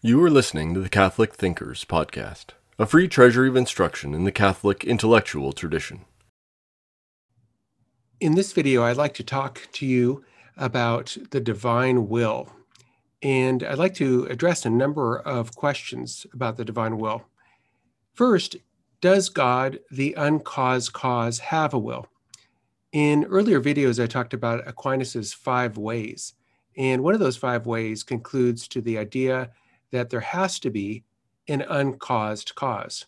You are listening to the Catholic Thinkers Podcast, a free treasury of instruction in the Catholic intellectual tradition. In this video, I'd like to talk to you about the divine will. And I'd like to address a number of questions about the divine will. First, does God, the uncaused cause, have a will? In earlier videos, I talked about Aquinas' five ways. And one of those five ways concludes to the idea that there has to be an uncaused cause.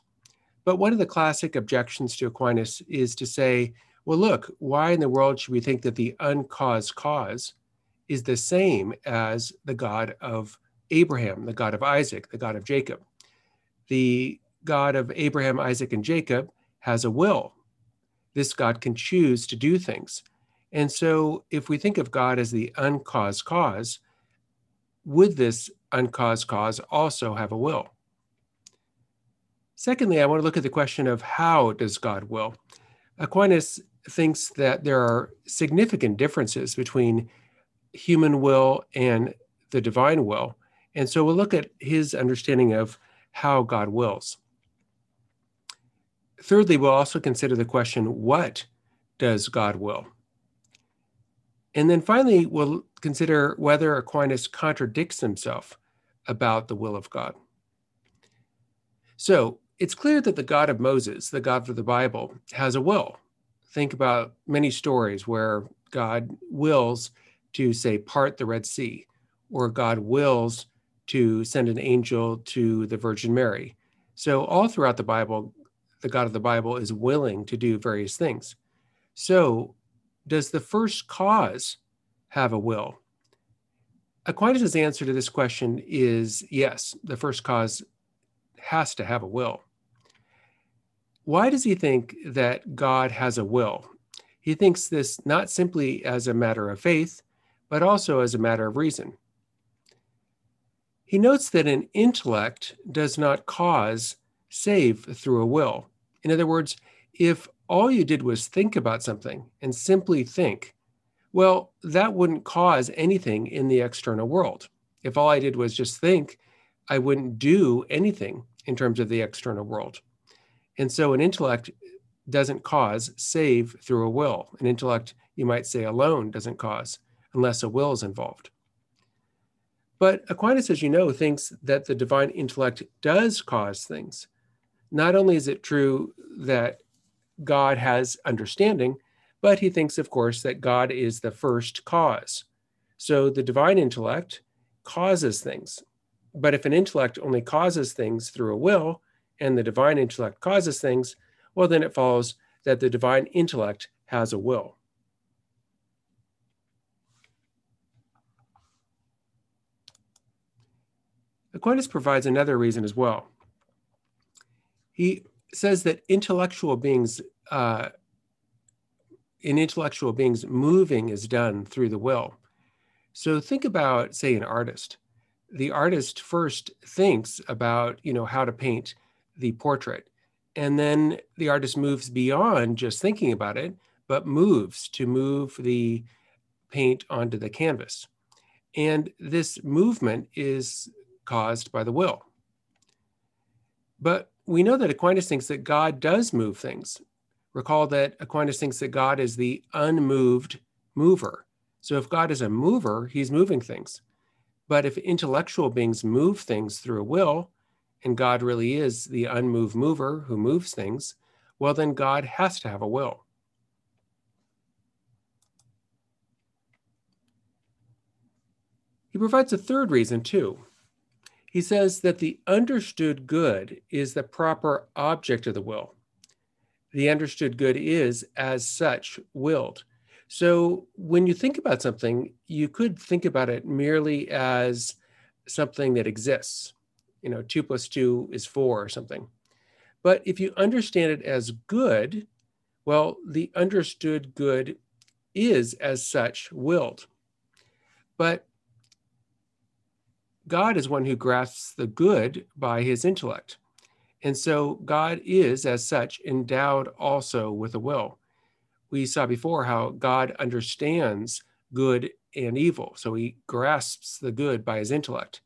But one of the classic objections to Aquinas is to say, well, look, why in the world should we think that the uncaused cause is the same as the God of Abraham, the God of Isaac, the God of Jacob? The God of Abraham, Isaac, and Jacob has a will. This God can choose to do things. And so, if we think of God as the uncaused cause, would this uncaused cause also have a will? Secondly, I want to look at the question of how does God will? Aquinas thinks that there are significant differences between human will and the divine will. And so we'll look at his understanding of how God wills. Thirdly, we'll also consider the question what does God will? And then finally, we'll consider whether Aquinas contradicts himself about the will of God. So it's clear that the God of Moses, the God of the Bible, has a will. Think about many stories where God wills to, say, part the Red Sea, or God wills to send an angel to the Virgin Mary. So, all throughout the Bible, the God of the Bible is willing to do various things. So, does the first cause have a will? Aquinas' answer to this question is yes, the first cause has to have a will. Why does he think that God has a will? He thinks this not simply as a matter of faith, but also as a matter of reason. He notes that an intellect does not cause save through a will. In other words, if all you did was think about something and simply think, well, that wouldn't cause anything in the external world. If all I did was just think, I wouldn't do anything in terms of the external world. And so an intellect doesn't cause save through a will. An intellect, you might say, alone doesn't cause unless a will is involved. But Aquinas, as you know, thinks that the divine intellect does cause things. Not only is it true that God has understanding, but he thinks, of course, that God is the first cause. So the divine intellect causes things. But if an intellect only causes things through a will, and the divine intellect causes things, well, then it follows that the divine intellect has a will. Aquinas provides another reason as well. He says that intellectual beings uh, in intellectual beings, moving is done through the will. So think about, say, an artist. The artist first thinks about, you know, how to paint the portrait, and then the artist moves beyond just thinking about it, but moves to move the paint onto the canvas. And this movement is caused by the will. But we know that Aquinas thinks that God does move things. Recall that Aquinas thinks that God is the unmoved mover. So if God is a mover, he's moving things. But if intellectual beings move things through a will, and God really is the unmoved mover who moves things, well, then God has to have a will. He provides a third reason, too. He says that the understood good is the proper object of the will the understood good is as such willed. So when you think about something, you could think about it merely as something that exists. You know, two plus two is four or something. But if you understand it as good, well, the understood good is as such willed. But God is one who grasps the good by his intellect. And so God is, as such, endowed also with a will. We saw before how God understands good and evil. So he grasps the good by his intellect.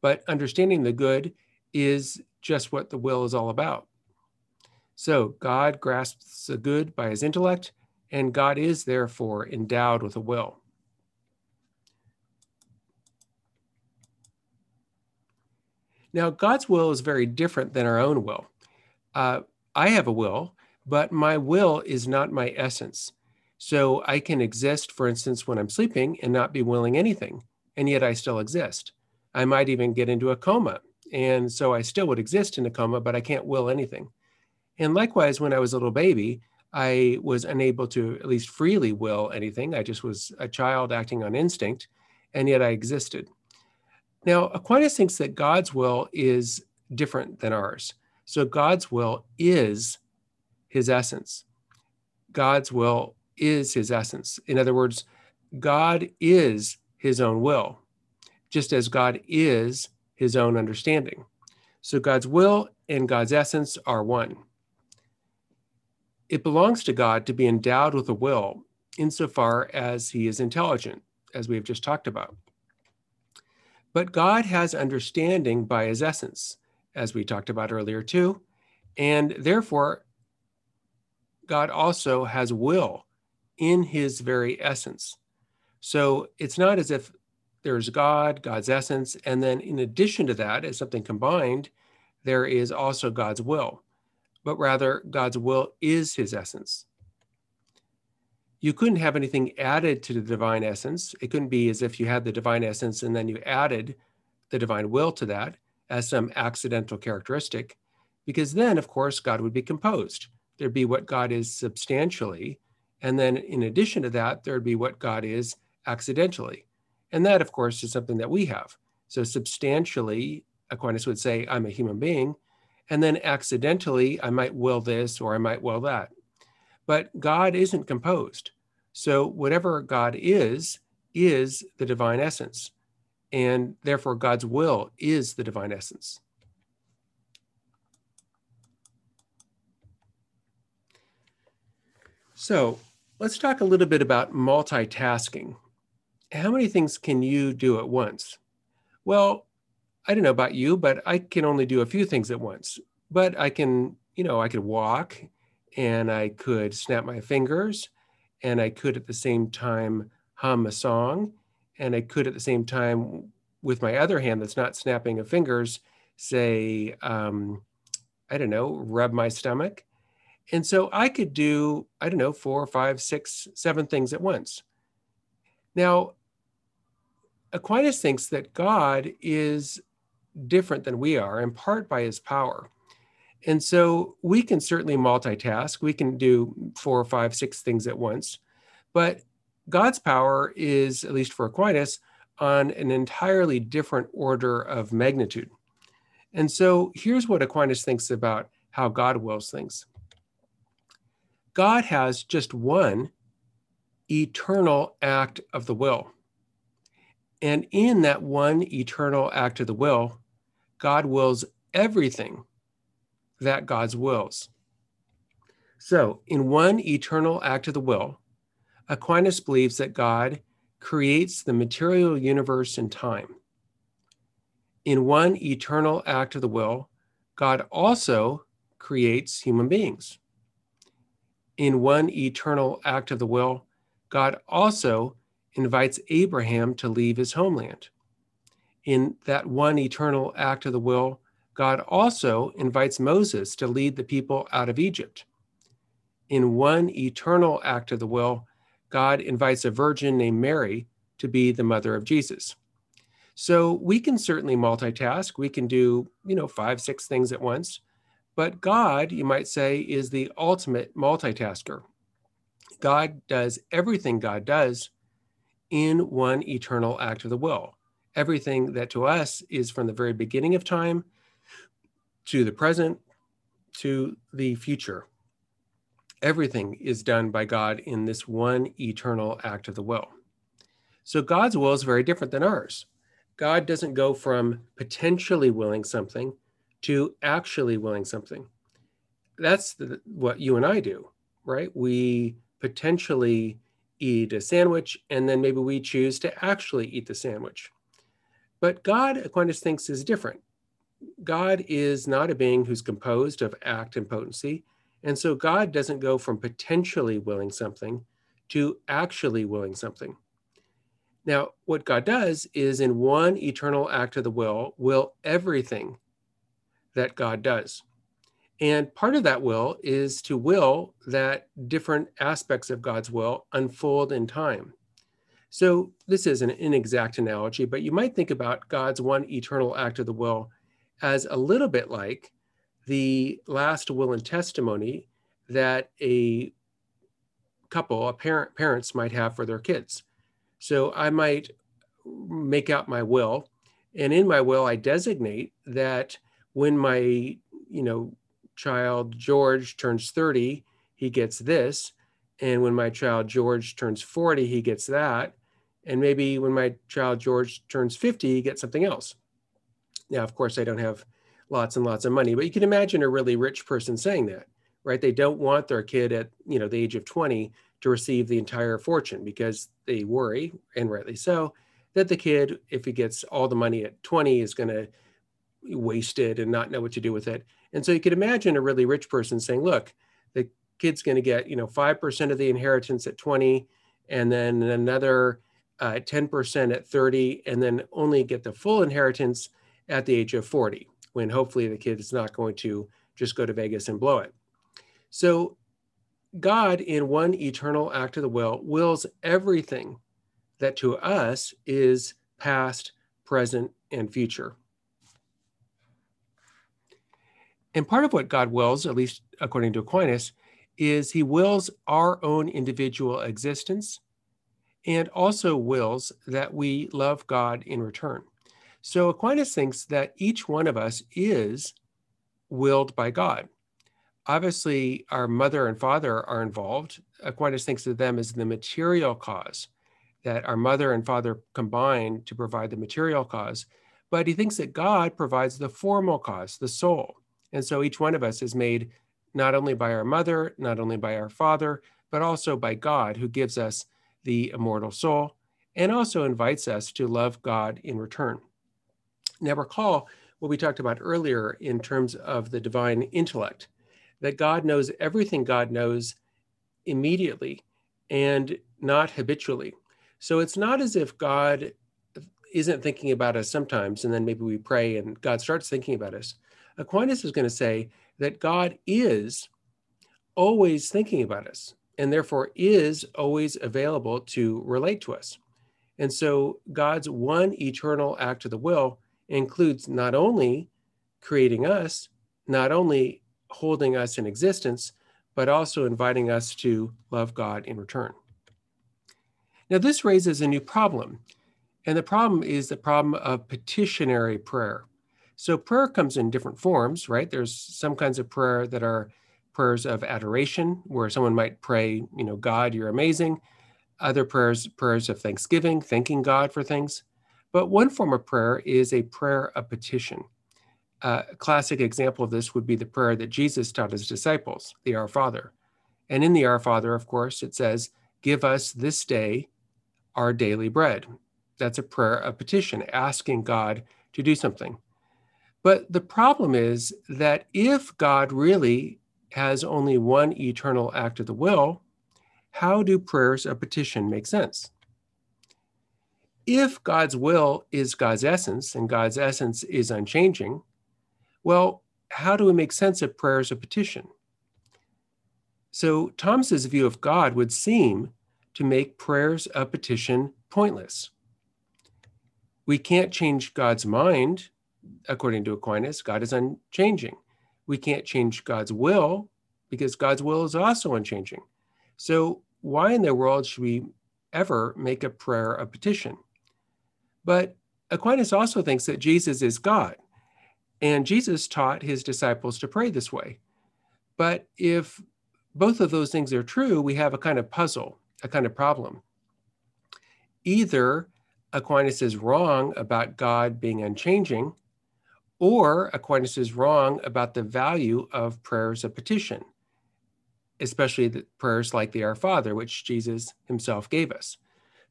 but understanding the good is just what the will is all about. So God grasps the good by his intellect, and God is therefore endowed with a will. Now, God's will is very different than our own will. Uh, I have a will, but my will is not my essence. So I can exist, for instance, when I'm sleeping and not be willing anything, and yet I still exist. I might even get into a coma. And so I still would exist in a coma, but I can't will anything. And likewise, when I was a little baby, I was unable to at least freely will anything. I just was a child acting on instinct, and yet I existed. Now, Aquinas thinks that God's will is different than ours. So God's will is his essence. God's will is his essence. In other words, God is his own will, just as God is his own understanding. So God's will and God's essence are one. It belongs to God to be endowed with a will insofar as he is intelligent, as we have just talked about. But God has understanding by his essence, as we talked about earlier too, and therefore God also has will in his very essence. So it's not as if there's God, God's essence, and then in addition to that, as something combined, there is also God's will, but rather God's will is his essence. You couldn't have anything added to the divine essence. It couldn't be as if you had the divine essence and then you added the divine will to that as some accidental characteristic, because then, of course, God would be composed. There'd be what God is substantially, and then in addition to that, there'd be what God is accidentally. And that, of course, is something that we have. So substantially, Aquinas would say, I'm a human being. And then accidentally, I might will this or I might will that. But God isn't composed. So whatever God is, is the divine essence. And therefore, God's will is the divine essence. So let's talk a little bit about multitasking. How many things can you do at once? Well, I don't know about you, but I can only do a few things at once. But I can, you know, I could walk and I could snap my fingers and I could at the same time hum a song and I could at the same time with my other hand that's not snapping of fingers say um, I don't know, rub my stomach and so I could do, I don't know, four, five, six, seven things at once. Now, Aquinas thinks that God is different than we are, in part by his power. And so we can certainly multitask. We can do four, five, six things at once. But God's power is, at least for Aquinas, on an entirely different order of magnitude. And so here's what Aquinas thinks about how God wills things. God has just one eternal act of the will. And in that one eternal act of the will, God wills everything that God's wills. So, in one eternal act of the will, Aquinas believes that God creates the material universe and time. In one eternal act of the will, God also creates human beings in one eternal act of the will, God also invites Abraham to leave his homeland. In that one eternal act of the will, God also invites Moses to lead the people out of Egypt. In one eternal act of the will, God invites a virgin named Mary to be the mother of Jesus. So we can certainly multitask. We can do, you know, five, six things at once. But God, you might say, is the ultimate multitasker. God does everything God does in one eternal act of the will. Everything that to us is from the very beginning of time to the present to the future. Everything is done by God in this one eternal act of the will. So God's will is very different than ours. God doesn't go from potentially willing something to actually willing something. That's the, what you and I do, right? We potentially eat a sandwich and then maybe we choose to actually eat the sandwich. But God, Aquinas thinks, is different. God is not a being who's composed of act and potency. And so God doesn't go from potentially willing something to actually willing something. Now, what God does is in one eternal act of the will, will everything that God does. And part of that will is to will that different aspects of God's will unfold in time. So, this is an inexact analogy, but you might think about God's one eternal act of the will as a little bit like the last will and testimony that a couple, a parent, parents might have for their kids. So I might make out my will, and in my will, I designate that when my, you know, child George turns 30, he gets this, and when my child George turns 40, he gets that, and maybe when my child George turns 50, he gets something else. Now, of course, I don't have lots and lots of money, but you can imagine a really rich person saying that, right? They don't want their kid at, you know, the age of 20 to receive the entire fortune because they worry, and rightly so, that the kid, if he gets all the money at 20, is going to waste it and not know what to do with it. And so you could imagine a really rich person saying, look, the kid's going to get, you know, 5% of the inheritance at 20, and then another uh, 10% at 30, and then only get the full inheritance at the age of 40, when hopefully the kid is not going to just go to Vegas and blow it. So God, in one eternal act of the will, wills everything that to us is past, present, and future. And part of what God wills, at least according to Aquinas, is he wills our own individual existence and also wills that we love God in return. So Aquinas thinks that each one of us is willed by God obviously our mother and father are involved. Aquinas thinks of them as the material cause, that our mother and father combine to provide the material cause. But he thinks that God provides the formal cause, the soul. And so each one of us is made not only by our mother, not only by our father, but also by God, who gives us the immortal soul and also invites us to love God in return. Now, recall what we talked about earlier in terms of the divine intellect that God knows everything God knows immediately and not habitually. So it's not as if God isn't thinking about us sometimes and then maybe we pray and God starts thinking about us. Aquinas is going to say that God is always thinking about us and therefore is always available to relate to us. And so God's one eternal act of the will includes not only creating us, not only holding us in existence, but also inviting us to love God in return. Now, this raises a new problem, and the problem is the problem of petitionary prayer. So, prayer comes in different forms, right? There's some kinds of prayer that are prayers of adoration, where someone might pray, you know, God, you're amazing. Other prayers, prayers of thanksgiving, thanking God for things. But one form of prayer is a prayer of petition a classic example of this would be the prayer that Jesus taught his disciples, the Our Father. And in the Our Father, of course, it says, Give us this day our daily bread. That's a prayer of petition, asking God to do something. But the problem is that if God really has only one eternal act of the will, how do prayers of petition make sense? If God's will is God's essence and God's essence is unchanging, well, how do we make sense of prayers of petition? So Thomas's view of God would seem to make prayers of petition pointless. We can't change God's mind, according to Aquinas. God is unchanging. We can't change God's will because God's will is also unchanging. So, why in the world should we ever make a prayer a petition? But Aquinas also thinks that Jesus is God. And Jesus taught his disciples to pray this way. But if both of those things are true, we have a kind of puzzle, a kind of problem. Either Aquinas is wrong about God being unchanging, or Aquinas is wrong about the value of prayers of petition, especially the prayers like the Our Father, which Jesus himself gave us.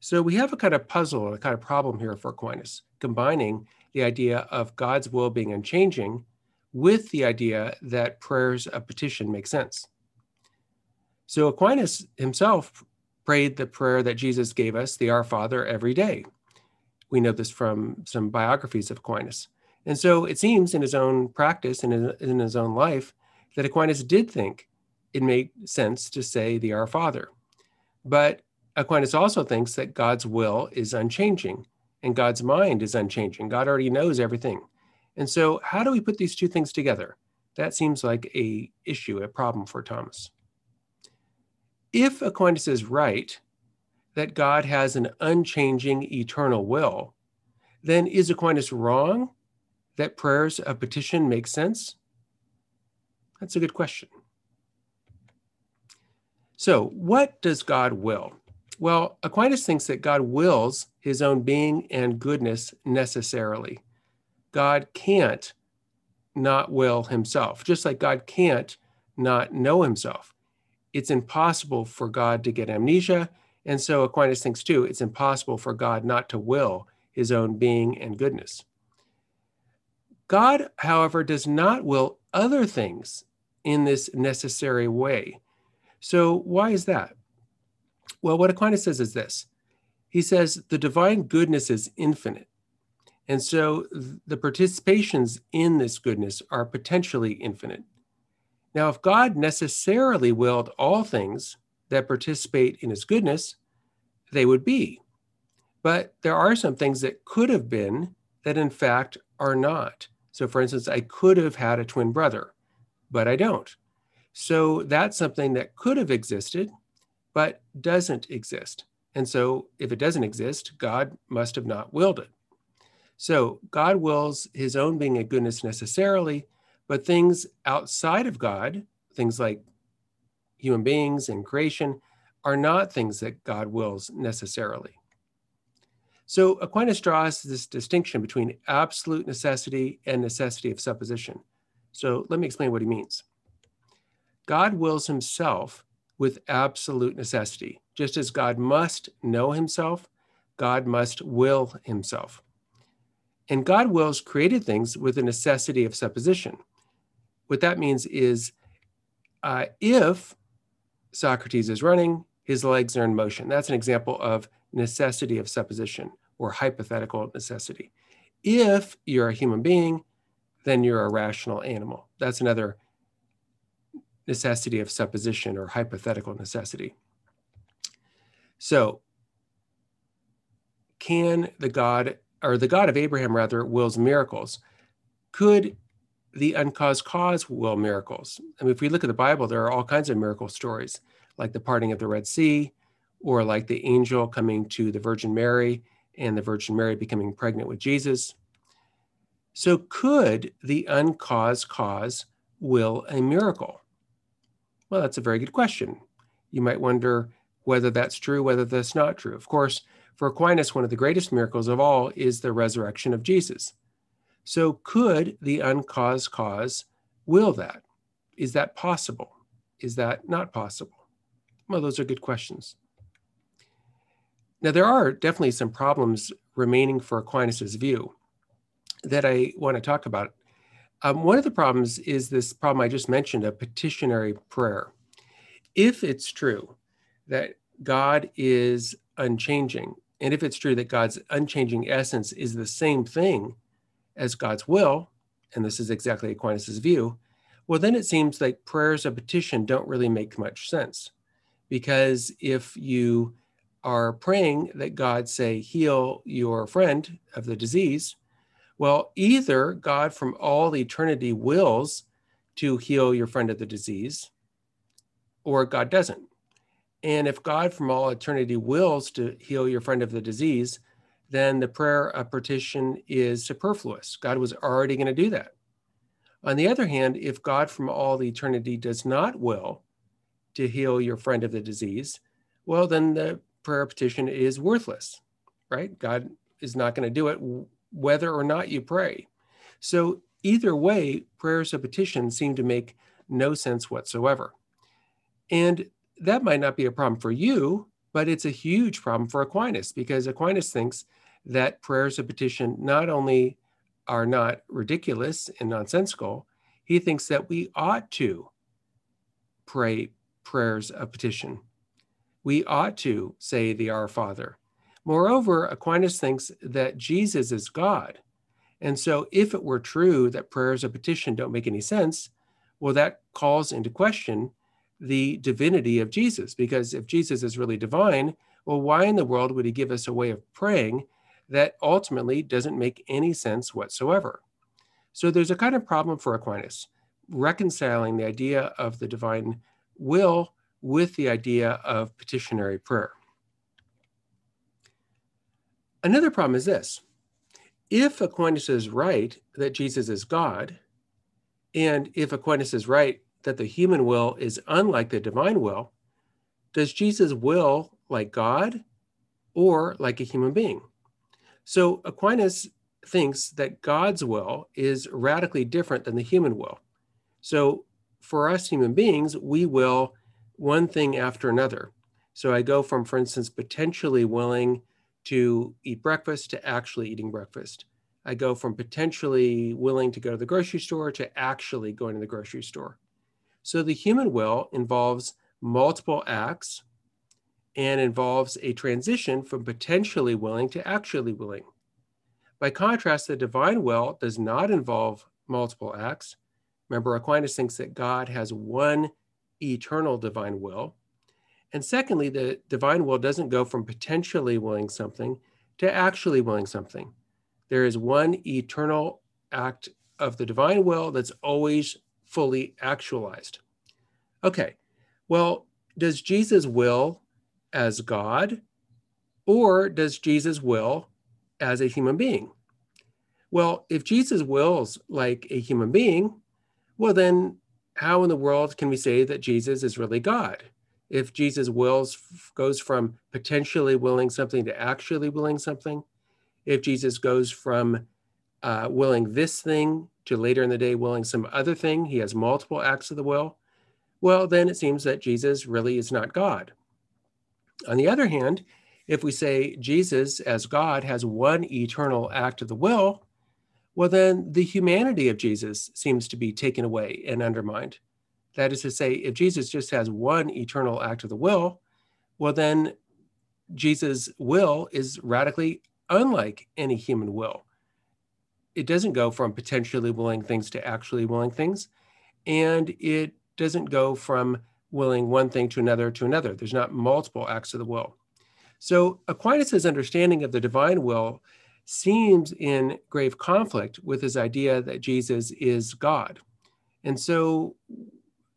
So we have a kind of puzzle, a kind of problem here for Aquinas, combining the idea of God's will being unchanging with the idea that prayers of petition make sense. So Aquinas himself prayed the prayer that Jesus gave us, the Our Father, every day. We know this from some biographies of Aquinas. And so it seems in his own practice and in, his own life that Aquinas did think it made sense to say the Our Father. But Aquinas also thinks that God's will is unchanging and God's mind is unchanging. God already knows everything. And so how do we put these two things together? That seems like a issue, a problem for Thomas. If Aquinas is right that God has an unchanging eternal will, then is Aquinas wrong that prayers of petition make sense? That's a good question. So, what does God will? Well, Aquinas thinks that God wills his own being and goodness necessarily. God can't not will himself, just like God can't not know himself. It's impossible for God to get amnesia. And so Aquinas thinks too, it's impossible for God not to will his own being and goodness. God, however, does not will other things in this necessary way. So, why is that? Well, what Aquinas says is this he says the divine goodness is infinite. And so the participations in this goodness are potentially infinite. Now, if God necessarily willed all things that participate in his goodness, they would be. But there are some things that could have been that in fact are not. So, for instance, I could have had a twin brother, but I don't. So, that's something that could have existed, but doesn't exist. And so, if it doesn't exist, God must have not willed it. So, God wills his own being and goodness necessarily, but things outside of God, things like human beings and creation, are not things that God wills necessarily. So Aquinas draws this distinction between absolute necessity and necessity of supposition. So let me explain what he means. God wills himself with absolute necessity. Just as God must know himself, God must will himself. And God wills created things with a necessity of supposition. What that means is uh, if Socrates is running, his legs are in motion. That's an example of necessity of supposition or hypothetical necessity. If you're a human being, then you're a rational animal. That's another necessity of supposition or hypothetical necessity. So, can the God, or the God of Abraham rather, wills miracles? Could the uncaused cause will miracles? I mean, if we look at the Bible, there are all kinds of miracle stories, like the parting of the Red Sea, or like the angel coming to the Virgin Mary and the Virgin Mary becoming pregnant with Jesus. So, could the uncaused cause will a miracle? Well, that's a very good question. You might wonder whether that's true, whether that's not true. Of course, for Aquinas, one of the greatest miracles of all is the resurrection of Jesus. So, could the uncaused cause will that? Is that possible? Is that not possible? Well, those are good questions. Now, there are definitely some problems remaining for Aquinas' view that I want to talk about. Um, one of the problems is this problem I just mentioned a petitionary prayer. If it's true that God is unchanging, and if it's true that God's unchanging essence is the same thing as God's will, and this is exactly Aquinas' view, well, then it seems like prayers of petition don't really make much sense. Because if you are praying that God say, heal your friend of the disease, well, either God from all eternity wills to heal your friend of the disease, or God doesn't. And if God from all eternity wills to heal your friend of the disease, then the prayer of petition is superfluous. God was already going to do that. On the other hand, if God from all eternity does not will to heal your friend of the disease, well, then the prayer petition is worthless, right? God is not going to do it whether or not you pray. So, either way, prayers of petition seem to make no sense whatsoever. And that might not be a problem for you But it's a huge problem for Aquinas because Aquinas thinks that prayers of petition not only are not ridiculous and nonsensical, he thinks that we ought to pray prayers of petition. We ought to say the Our Father. Moreover, Aquinas thinks that Jesus is God. And so, if it were true that prayers of petition don't make any sense, well, that calls into question the divinity of Jesus. Because if Jesus is really divine, well, why in the world would he give us a way of praying that ultimately doesn't make any sense whatsoever? So, there's a kind of problem for Aquinas reconciling the idea of the divine will with the idea of petitionary prayer. Another problem is this if Aquinas is right that Jesus is God, and if Aquinas is right that the human will is unlike the divine will, does Jesus will like God or like a human being? So Aquinas thinks that God's will is radically different than the human will. So for us human beings, we will one thing after another. So I go from, for instance, potentially willing to eat breakfast to actually eating breakfast. I go from potentially willing to go to the grocery store to actually going to the grocery store. So the human will involves multiple acts and involves a transition from potentially willing to actually willing. By contrast, the divine will does not involve multiple acts. Remember, Aquinas thinks that God has one eternal divine will. And secondly, the divine will doesn't go from potentially willing something to actually willing something. There is one eternal act of the divine will that's always fully actualized. Okay, well, does Jesus will as God, or does Jesus will as a human being? Well, if Jesus wills like a human being, well, then how in the world can we say that Jesus is really God? If Jesus wills goes from potentially willing something to actually willing something, if Jesus goes from uh, willing this thing to later in the day willing some other thing, he has multiple acts of the will, well, then it seems that Jesus really is not God. On the other hand, if we say Jesus as God has one eternal act of the will, well, then the humanity of Jesus seems to be taken away and undermined. That is to say, if Jesus just has one eternal act of the will, well, then Jesus' will is radically unlike any human will. It doesn't go from potentially willing things to actually willing things, and it doesn't go from willing one thing to another to another. There's not multiple acts of the will. So Aquinas' understanding of the divine will seems in grave conflict with his idea that Jesus is God. And so,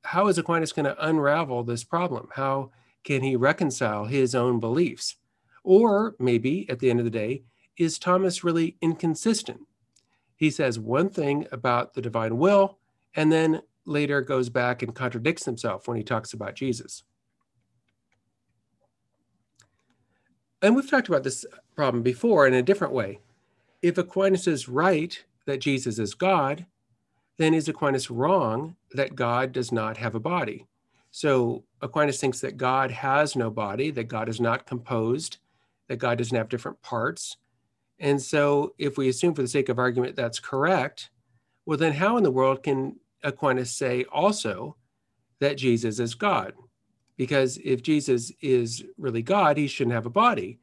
how is Aquinas going to unravel this problem? How can he reconcile his own beliefs? Or maybe at the end of the day, is Thomas really inconsistent? He says one thing about the divine will and then later goes back and contradicts himself when he talks about Jesus. And we've talked about this problem before in a different way. If Aquinas is right that Jesus is God, then is Aquinas wrong that God does not have a body? So Aquinas thinks that God has no body, that God is not composed, that God doesn't have different parts. And so if we assume for the sake of argument that's correct, well, then how in the world can Aquinas say also that Jesus is God? Because if Jesus is really God, he shouldn't have a body.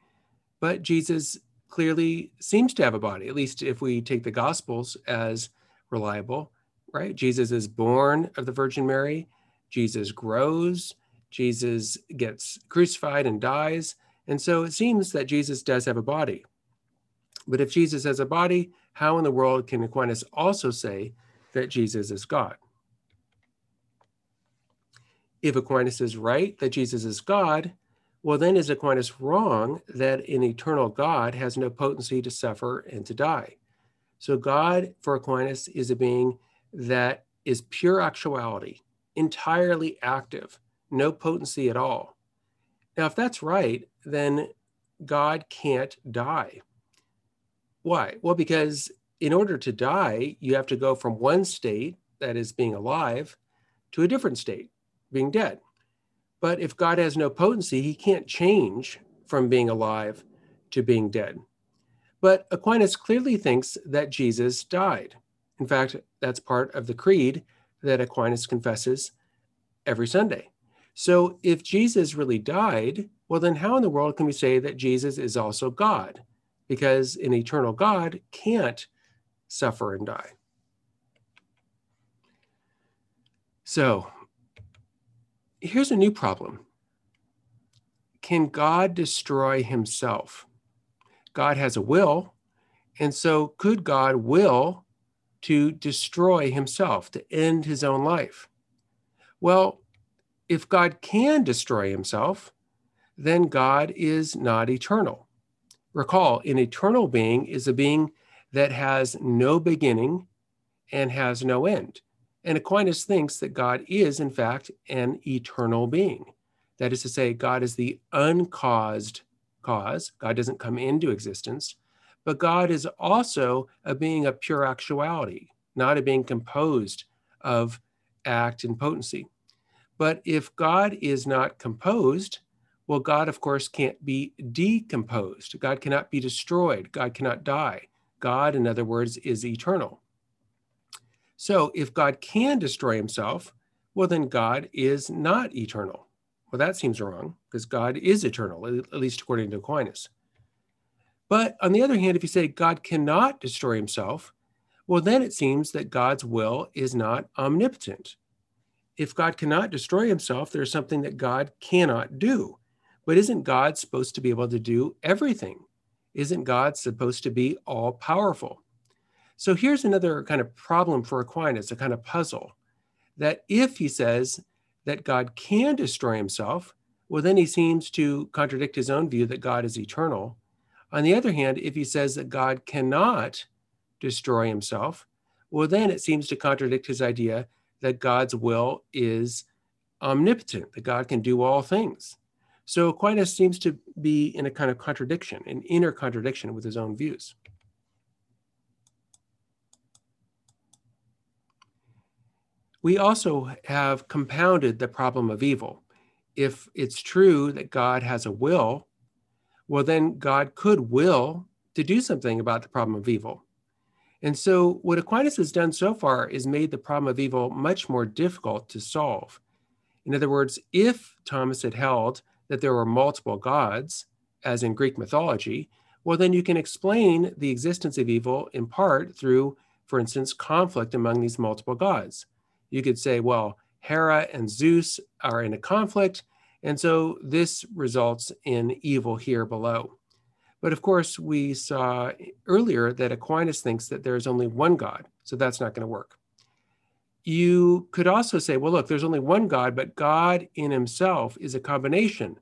But Jesus clearly seems to have a body, at least if we take the Gospels as reliable, right? Jesus is born of the Virgin Mary, Jesus grows, Jesus gets crucified and dies. And so it seems that Jesus does have a body. But if Jesus has a body, how in the world can Aquinas also say that Jesus is God? If Aquinas is right that Jesus is God, well, then is Aquinas wrong that an eternal God has no potency to suffer and to die? So, God for Aquinas is a being that is pure actuality, entirely active, no potency at all. Now, if that's right, then God can't die. Why? Well, because in order to die, you have to go from one state, that is being alive, to a different state, being dead. But if God has no potency, he can't change from being alive to being dead. But Aquinas clearly thinks that Jesus died. In fact, that's part of the creed that Aquinas confesses every Sunday. So if Jesus really died, well, then how in the world can we say that Jesus is also God? Because an eternal God can't suffer and die. So here's a new problem Can God destroy himself? God has a will. And so could God will to destroy himself, to end his own life? Well, if God can destroy himself, then God is not eternal. Recall, an eternal being is a being that has no beginning and has no end. And Aquinas thinks that God is, in fact, an eternal being. That is to say, God is the uncaused cause. God doesn't come into existence. But God is also a being of pure actuality, not a being composed of act and potency. But if God is not composed, well, God, of course, can't be decomposed. God cannot be destroyed. God cannot die. God, in other words, is eternal. So if God can destroy himself, well, then God is not eternal. Well, that seems wrong because God is eternal, at least according to Aquinas. But on the other hand, if you say God cannot destroy himself, well, then it seems that God's will is not omnipotent. If God cannot destroy himself, there's something that God cannot do. But isn't God supposed to be able to do everything? Isn't God supposed to be all powerful? So here's another kind of problem for Aquinas, a kind of puzzle that if he says that God can destroy himself, well, then he seems to contradict his own view that God is eternal. On the other hand, if he says that God cannot destroy himself, well, then it seems to contradict his idea that God's will is omnipotent, that God can do all things. So Aquinas seems to be in a kind of contradiction, an inner contradiction with his own views. We also have compounded the problem of evil. If it's true that God has a will, well, then God could will to do something about the problem of evil. And so, what Aquinas has done so far is made the problem of evil much more difficult to solve. In other words, if Thomas had held that there were multiple gods, as in Greek mythology, well, then you can explain the existence of evil in part through, for instance, conflict among these multiple gods you could say, well, Hera and Zeus are in a conflict, and so this results in evil here below. But of course, we saw earlier that Aquinas thinks that there's only one God, so that's not going to work. You could also say, well, look, there's only one God, but God in himself is a combination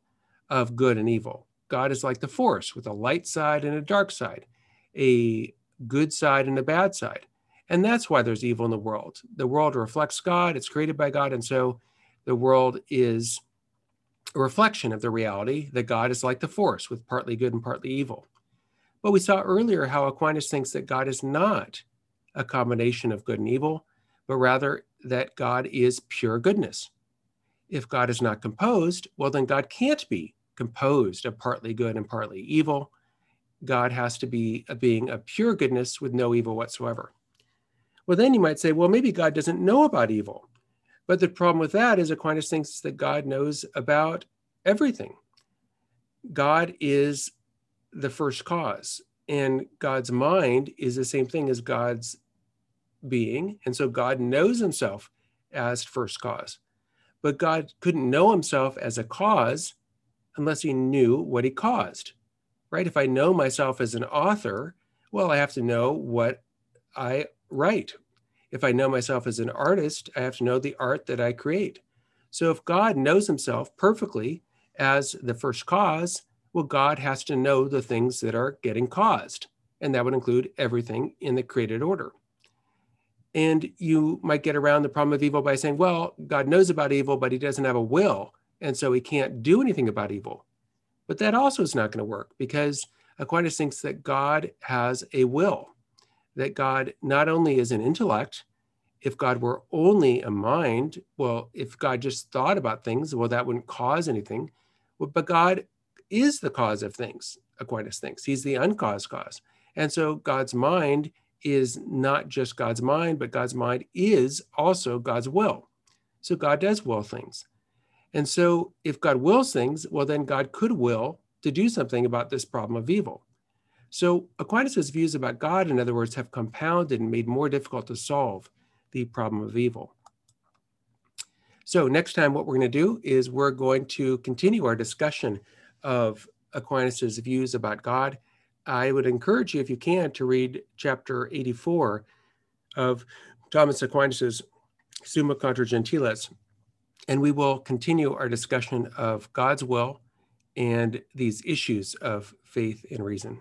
of good and evil. God is like the force with a light side and a dark side, a good side and a bad side. And that's why there's evil in the world. The world reflects God, it's created by God. And so the world is a reflection of the reality that God is like the force with partly good and partly evil. But we saw earlier how Aquinas thinks that God is not a combination of good and evil, but rather that God is pure goodness. If God is not composed, well, then God can't be composed of partly good and partly evil. God has to be a being of pure goodness with no evil whatsoever. Well, then you might say, well, maybe God doesn't know about evil. But the problem with that is Aquinas thinks that God knows about everything. God is the first cause, and God's mind is the same thing as God's being. And so God knows himself as first cause. But God couldn't know himself as a cause unless he knew what he caused, write? If I know myself as an author, well, I have to know what I right. If I know myself as an artist, I have to know the art that I create. So if God knows himself perfectly as the first cause, well, God has to know the things that are getting caused. And that would include everything in the created order. And you might get around the problem of evil by saying, well, God knows about evil, but he doesn't have a will. And so he can't do anything about evil. But that also is not going to work because Aquinas thinks that God has a will that God not only is an intellect If God were only a mind, well, if God just thought about things, well, that wouldn't cause anything. But God is the cause of things, Aquinas thinks. He's the uncaused cause. And so God's mind is not just God's mind, but God's mind is also God's will. So God does will things. And so if God wills things, well, then God could will to do something about this problem of evil. So Aquinas' views about God, in other words, have compounded and made more difficult to solve the problem of evil. So next time, what we're going to do is we're going to continue our discussion of Aquinas' views about God. I would encourage you, if you can, to read chapter 84 of Thomas Aquinas' Summa Contra Gentiles, and we will continue our discussion of God's will and these issues of faith and reason.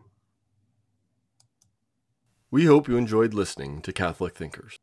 We hope you enjoyed listening to Catholic Thinkers.